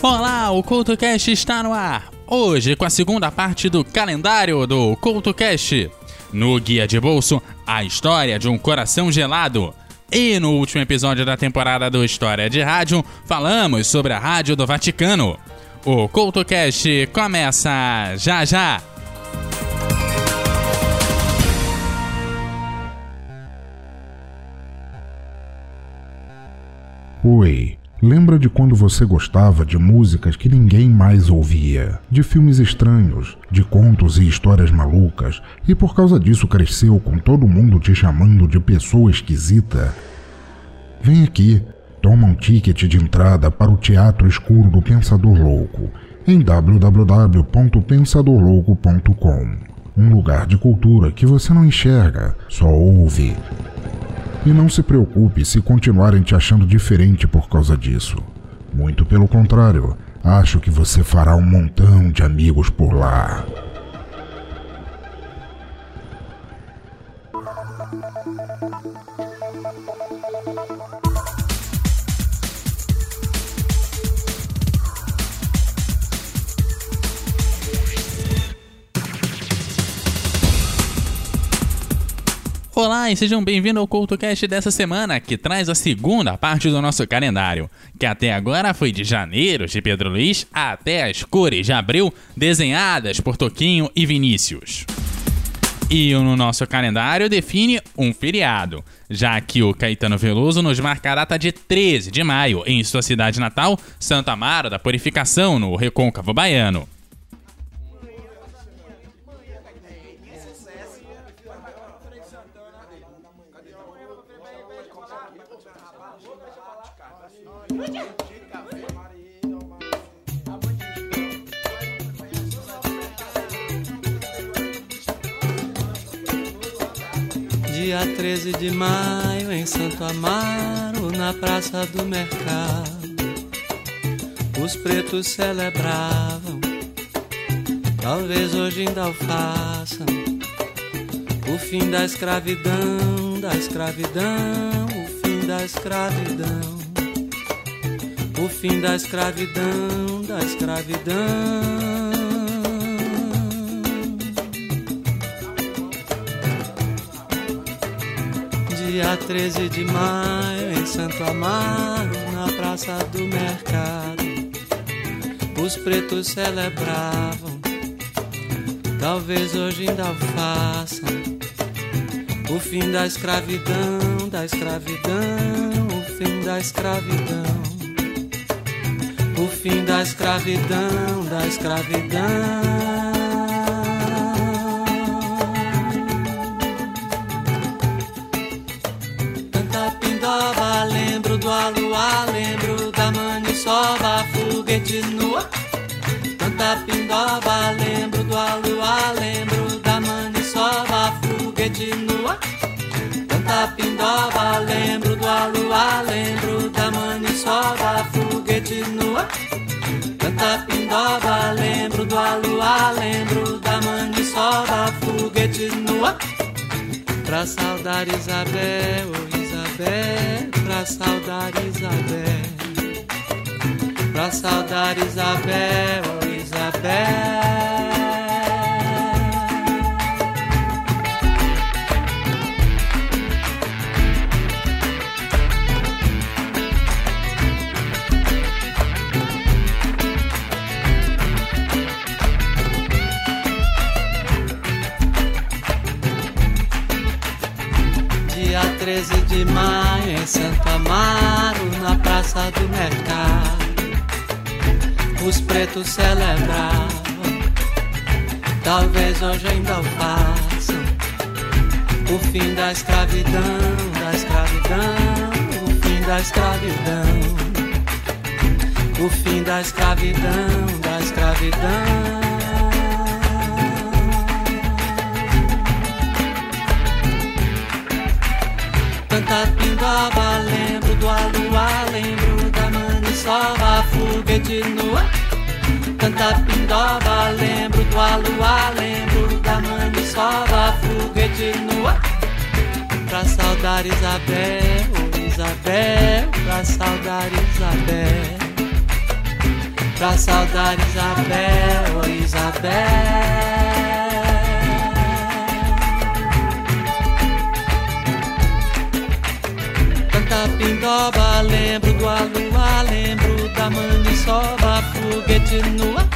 Olá, o CoutoCast está no ar. Hoje com a segunda parte do calendário do CoutoCast. No Guia de Bolso, a história de um coração gelado. E no último episódio da temporada do História de Rádio, falamos sobre a Rádio do Vaticano. O CoutoCast começa já já! Oi, lembra de quando você gostava de músicas que ninguém mais ouvia, de filmes estranhos, de contos e histórias malucas, e por causa disso cresceu com todo mundo te chamando de pessoa esquisita? Vem aqui, toma um ticket de entrada para o Teatro Escuro do Pensador Louco em www.pensadorlouco.com. Um lugar de cultura que você não enxerga, só ouve e não se preocupe se continuarem te achando diferente por causa disso. Muito pelo contrário, acho que você fará um montão de amigos por lá. E sejam bem-vindos ao CoutoCast dessa semana, que traz a segunda parte do nosso calendário, que até agora foi de janeiro de Pedro Luiz até as cores de abril, desenhadas por Toquinho e Vinícius. E no nosso calendário define um feriado, já que o Caetano Veloso nos marca a data de 13 de maio em sua cidade natal, Santa Amaro da Purificação, no Recôncavo Baiano. Dia 13 de maio em Santo Amaro, na Praça do Mercado, os pretos celebravam, talvez hoje ainda o façam, o fim da escravidão, da escravidão, o fim da escravidão. O fim da escravidão, da escravidão. Dia 13 de maio em Santo Amaro, na Praça do Mercado, os pretos celebravam, talvez hoje ainda façam, o fim da escravidão, da escravidão, o fim da escravidão, o fim da escravidão, da escravidão. Do aluá, lembro da maniçoba, foguete nua. Canta pindoba, lembro do aluá, lembro da maniçoba, foguete nua. Canta pindoba, lembro do aluá, lembro da maniçoba, foguete nua. Canta pindoba, lembro do aluá, lembro da maniçoba, foguete nua. Pra saudar Isabel, Pra saudar Isabel, pra saudar Isabel, Isabel. Santo Amaro, na Praça do Mercado, os pretos celebravam, talvez hoje ainda o façam, o fim da escravidão, da escravidão, o fim da escravidão, o fim da escravidão, da escravidão. Canta pindoba, lembro do aluá, lembro da maniçoba, foguete nua. Canta pindoba, lembro do aluá, lembro da maniçoba, foguete nua. Pra saudar Isabel, Isabel, pra saudar Isabel. pra saudar Isabel, oh Isabel. Canta pindoba, lembro do aluá, lembro da maniçoba, foguete no ar.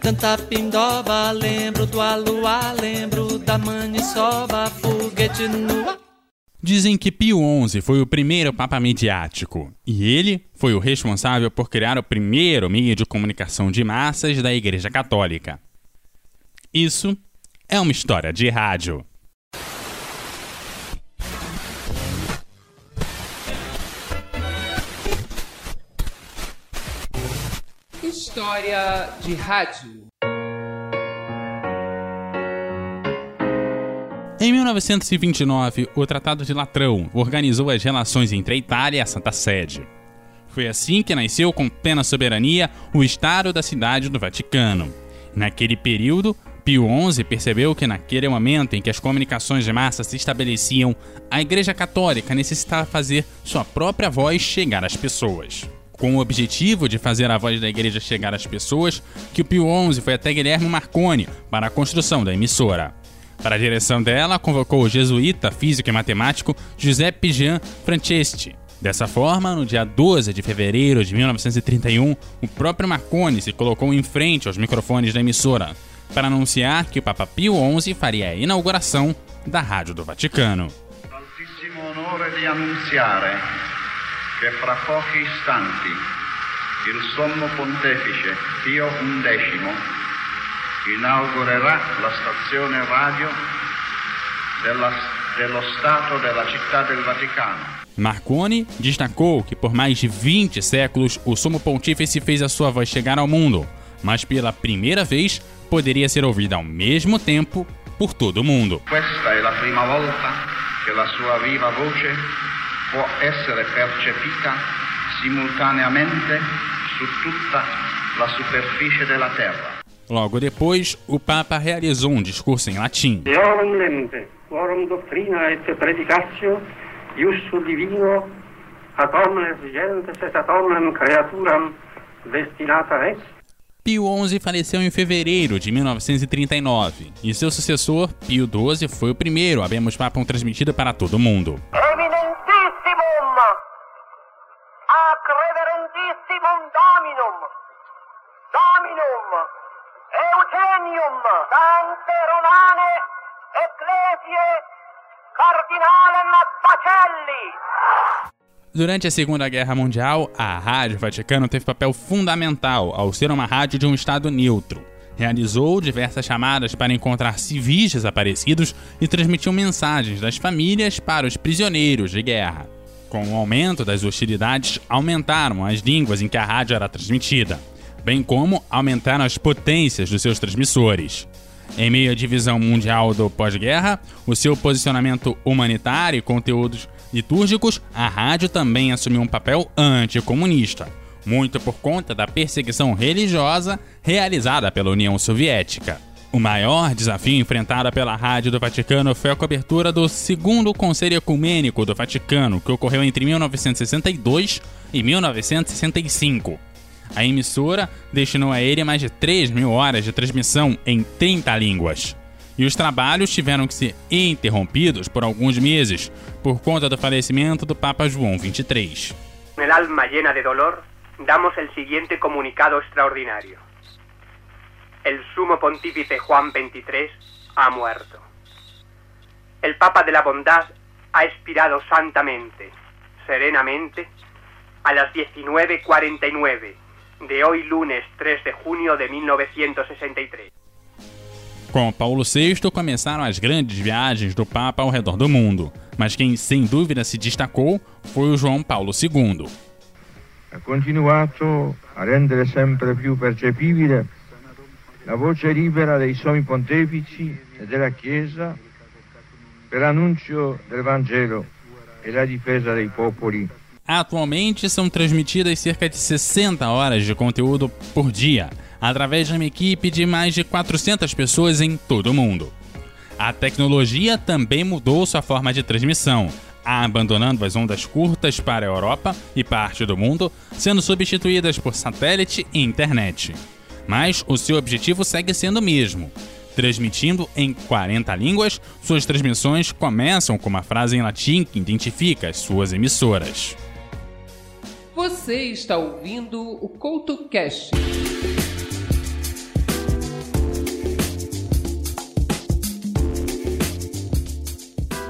Canta pindoba, lembro do aluá, lembro da maniçoba, foguete no ar. Dizem que Pio XI foi o primeiro papa midiático, e ele foi o responsável por criar o primeiro meio de comunicação de massas da Igreja Católica. Isso é uma história de rádio. História de rádio. Em 1929, o Tratado de Latrão organizou as relações entre a Itália e a Santa Sede. Foi assim que nasceu com plena soberania o Estado da Cidade do Vaticano. Naquele período, Pio XI percebeu que naquele momento em que as comunicações de massa se estabeleciam, a Igreja Católica necessitava fazer sua própria voz chegar às pessoas. Com o objetivo de fazer a voz da igreja chegar às pessoas, que o Pio XI foi até Guilherme Marconi para a construção da emissora. Para a direção dela, convocou o jesuíta, físico e matemático Giuseppe Jean Franceschi. Dessa forma, no dia 12 de fevereiro de 1931, o próprio Marconi se colocou em frente aos microfones da emissora para anunciar que o Papa Pio XI faria a inauguração da Rádio do Vaticano. Che fra pochi istanti il Sommo Pontefice Pio XI inaugurerà la stazione radio della, dello Stato della Città del Vaticano. Marconi destacou que por mais de 20 séculos o Sumo Pontífice fez a sua voz chegar ao mundo, mas pela primeira vez poderia ser ouvida ao mesmo tempo por todo o mundo. Questa è la prima volta che la sua viva voce può essere percepita simultaneamente su tutta la superficie della Terra. Logo depois, o Papa realizou um discurso em latim. Deorum lente, quorum doctrina et predicatio, iussu divino, ad omnes gentes et ad omnem creaturam destinata est. Pio XI faleceu em fevereiro de 1939 e seu sucessor, Pio XII, foi o primeiro a Bemos Papam transmitido para todo o mundo. Eminentissimum, Durante a Segunda Guerra Mundial, a Rádio Vaticano teve papel fundamental ao ser uma rádio de um Estado neutro. Realizou diversas chamadas para encontrar civis desaparecidos e transmitiu mensagens das famílias para os prisioneiros de guerra. Com o aumento das hostilidades, aumentaram as línguas em que a rádio era transmitida, bem como aumentaram as potências dos seus transmissores. Em meio à divisão mundial do pós-guerra, o seu posicionamento humanitário e conteúdos litúrgicos, a rádio também assumiu um papel anticomunista, muito por conta da perseguição religiosa realizada pela União Soviética. O maior desafio enfrentado pela Rádio do Vaticano foi a cobertura do Segundo Conselho Ecumênico do Vaticano, que ocorreu entre 1962 e 1965. A emissora destinou a ele mais de 3 mil horas de transmissão em 30 línguas. E os trabalhos tiveram que ser interrompidos por alguns meses por conta do falecimento do Papa João XXIII. el alma llena de dolor, damos el siguiente comunicado extraordinario. El sumo pontífice Juan XXIII ha muerto. El Papa de la Bondad ha expirado santamente, serenamente, a las 19.49 de hoy lunes 3 de junio de 1963. Com Paulo VI começaram as grandes viagens do Papa ao redor do mundo, mas quem sem dúvida se destacou foi o João Paulo II. ha continuato a rendere sempre più percepibile la voce libera dei sommi pontefici e della Chiesa per l'annuncio del Vangelo e la difesa dei popoli. Atualmente são transmitidas cerca de 60 horas de conteúdo por dia, através de uma equipe de mais de 400 pessoas em todo o mundo. A tecnologia também mudou sua forma de transmissão. abandonando as ondas curtas para a Europa e parte do mundo, sendo substituídas por satélite e internet. Mas o seu objetivo segue sendo o mesmo. Transmitindo em 40 línguas, suas transmissões começam com uma frase em latim que identifica as suas emissoras. Você está ouvindo o CoutoCast.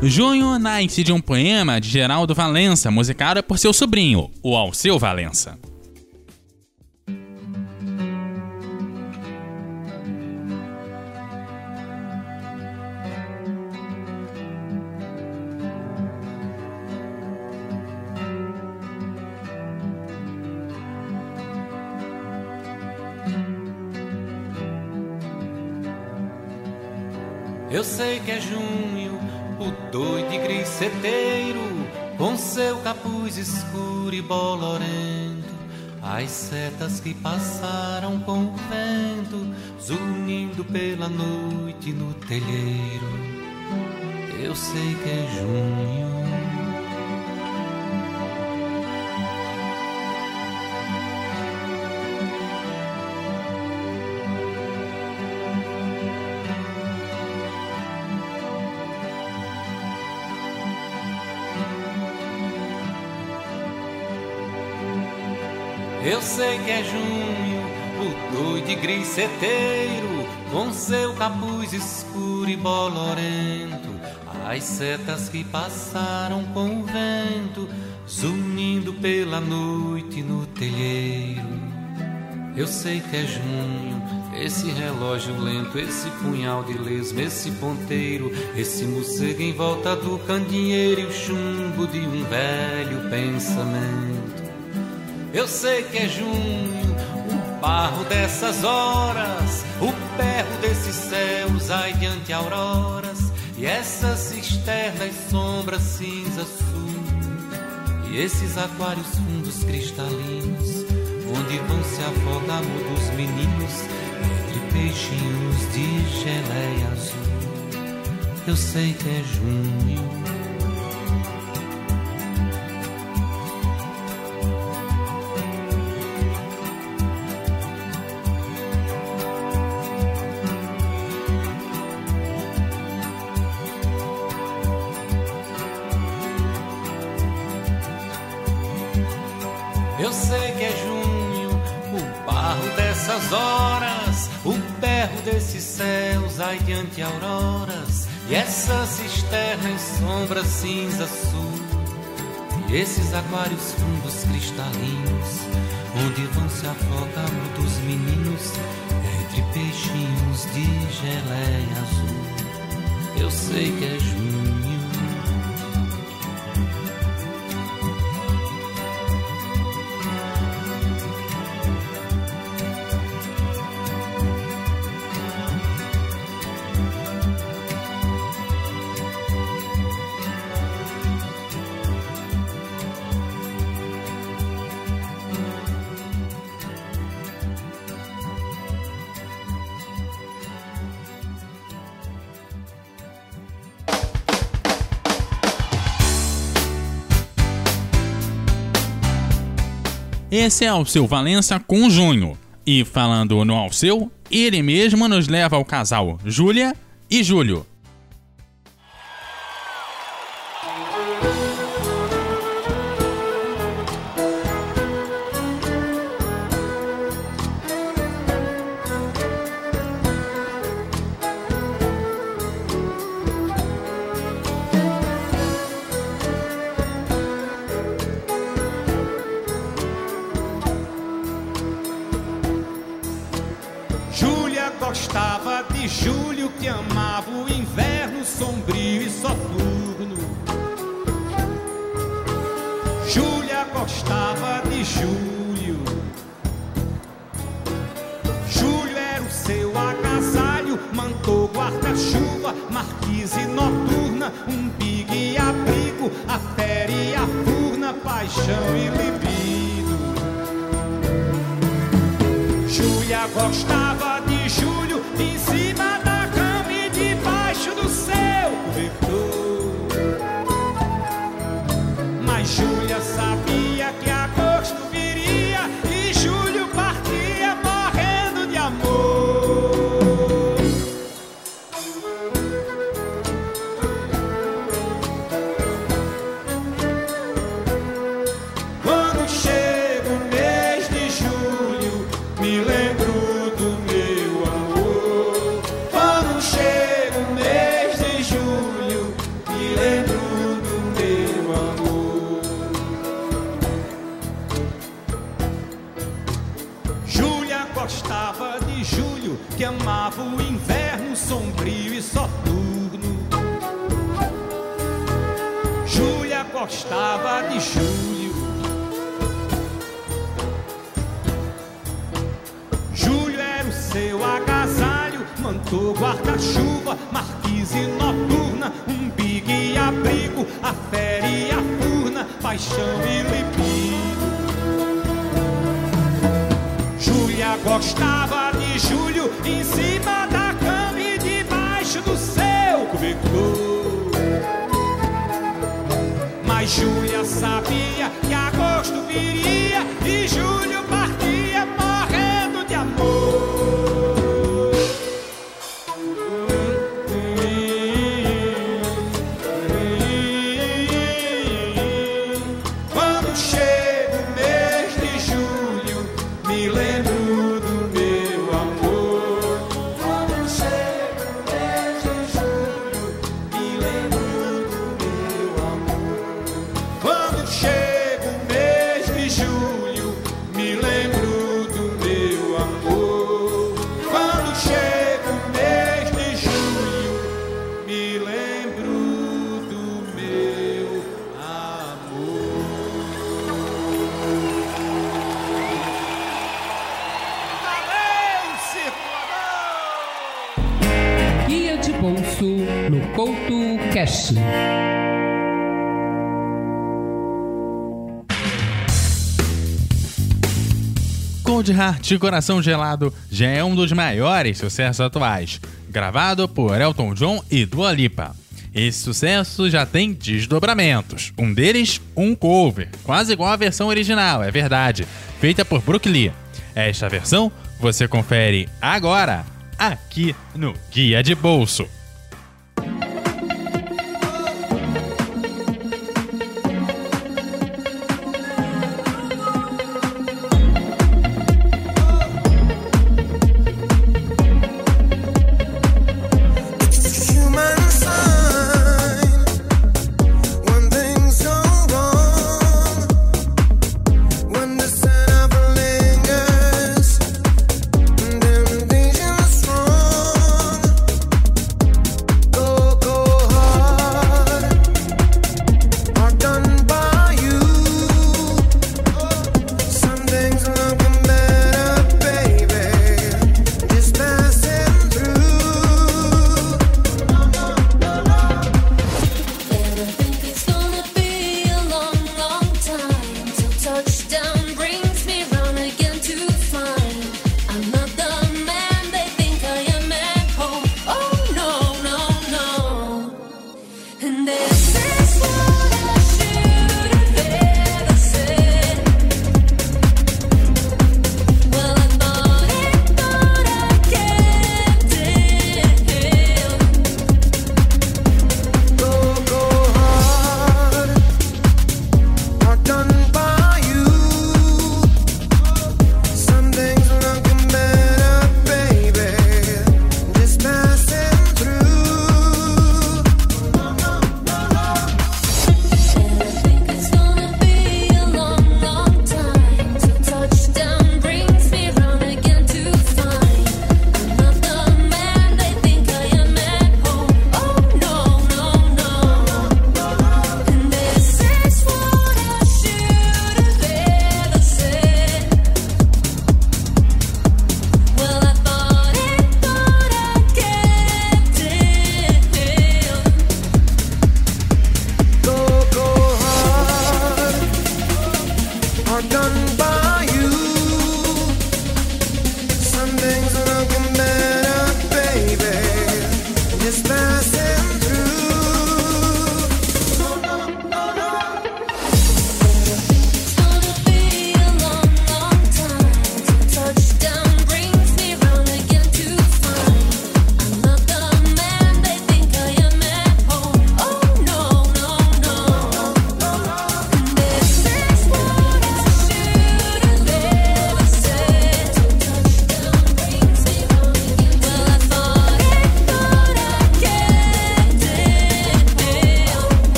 Junho nasce de um poema de Geraldo Valença, musicado por seu sobrinho, o Alceu Valença. Eu sei que é junho, o doido e griseteiro, com seu capuz escuro e bolorento. As setas que passaram com o vento, zunindo pela noite no telheiro. Eu sei que é junho. Eu sei que é junho, o doido e griseteiro, com seu capuz escuro e bolorento, as setas que passaram com o vento, zunindo pela noite no telheiro. Eu sei que é junho, esse relógio lento, esse punhal de lesma, esse ponteiro, esse morcego em volta do candeeiro e o chumbo de um velho pensamento. Eu sei que é junho, o barro dessas horas, o berro desses céus adiante auroras, e essas cisternas sombras cinza sul, e esses aquários fundos cristalinos, onde vão se afogar mudos meninos, entre peixinhos de geleia azul. Eu sei que é junho. Adiante auroras, e essas cisternas sombras cinza sul, e esses aquários fundos cristalinos, onde vão se afogar muitos meninos, entre peixinhos de geleia azul. Eu sei que é junho. Esse é Alceu Valença com Junho. E falando no Alceu, ele mesmo nos leva ao casal Júlia e Júlio. Marquise noturna, um bigue e abrigo, a fera e a furna, paixão e libido. Júlia gostava de Júlio em cima da gostava de Júlio. Júlio era o seu agasalho, mantou guarda-chuva, marquise noturna, um big e abrigo, a fera e a furna, paixão e libido. Júlia gostava de Júlio em cima Cold Heart Coração Gelado já é um dos maiores sucessos atuais, gravado por Elton John e Dua Lipa. Esse sucesso já tem desdobramentos, um deles um cover, quase igual à versão original, é verdade, feita por Brook Lee. Esta versão você confere agora, aqui no Guia de Bolso.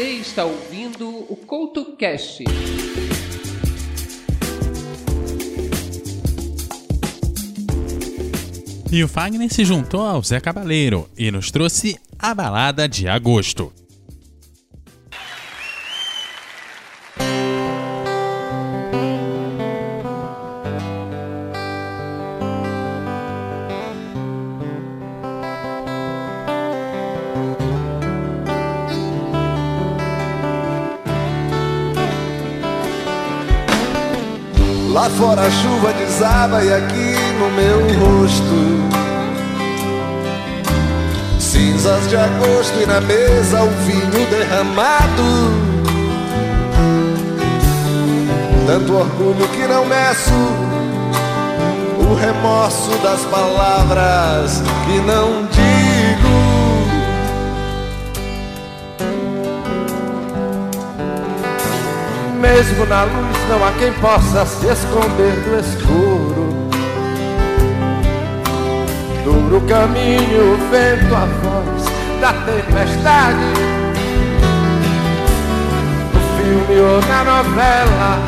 Está ouvindo o Couto Cast. E o Fagner se juntou ao Zé Cabaleiro e nos trouxe a balada de agosto. Fora a chuva desaba e aqui no meu rosto Cinzas de agosto e na mesa o vinho derramado. Tanto orgulho que não meço O remorso das palavras que não Mesmo na luz não há quem possa se esconder do escuro. Duro caminho, o vento, a voz da tempestade. No filme ou na novela,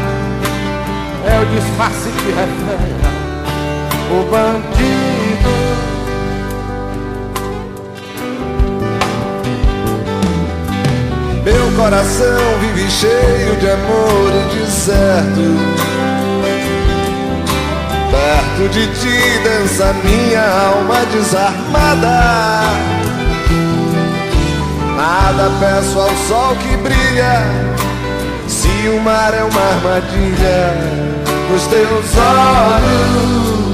é o disfarce que revela o bandido. Coração vive cheio de amor e deserto. Perto de ti dança minha alma desarmada. Nada peço ao sol que brilha. Se o mar é uma armadilha nos teus olhos.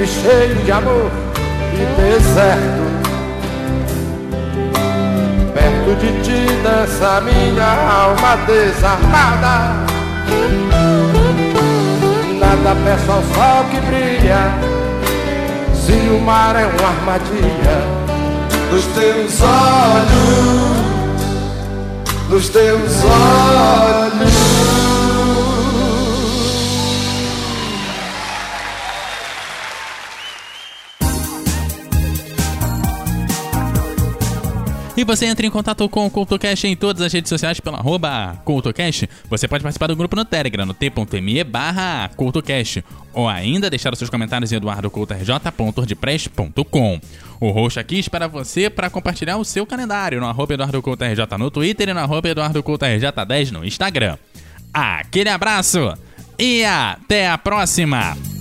Vive cheio de amor e deserto. Perto de ti dança minha alma desarmada. Nada peço ao sol que brilha, se o mar é uma armadilha dos teus olhos, dos teus olhos. E você entra em contato com o CultoCast em todas as redes sociais pelo arroba CultoCast. Você pode participar do grupo no Telegram, no t.me barra CultoCast. Ou ainda deixar os seus comentários em eduardocoutorj.wordpress.com. O host aqui espera você para compartilhar o seu calendário no arroba EduardoCoutoRJ no Twitter e no arroba EduardoCoutoRJ10 no Instagram. Aquele abraço e até a próxima!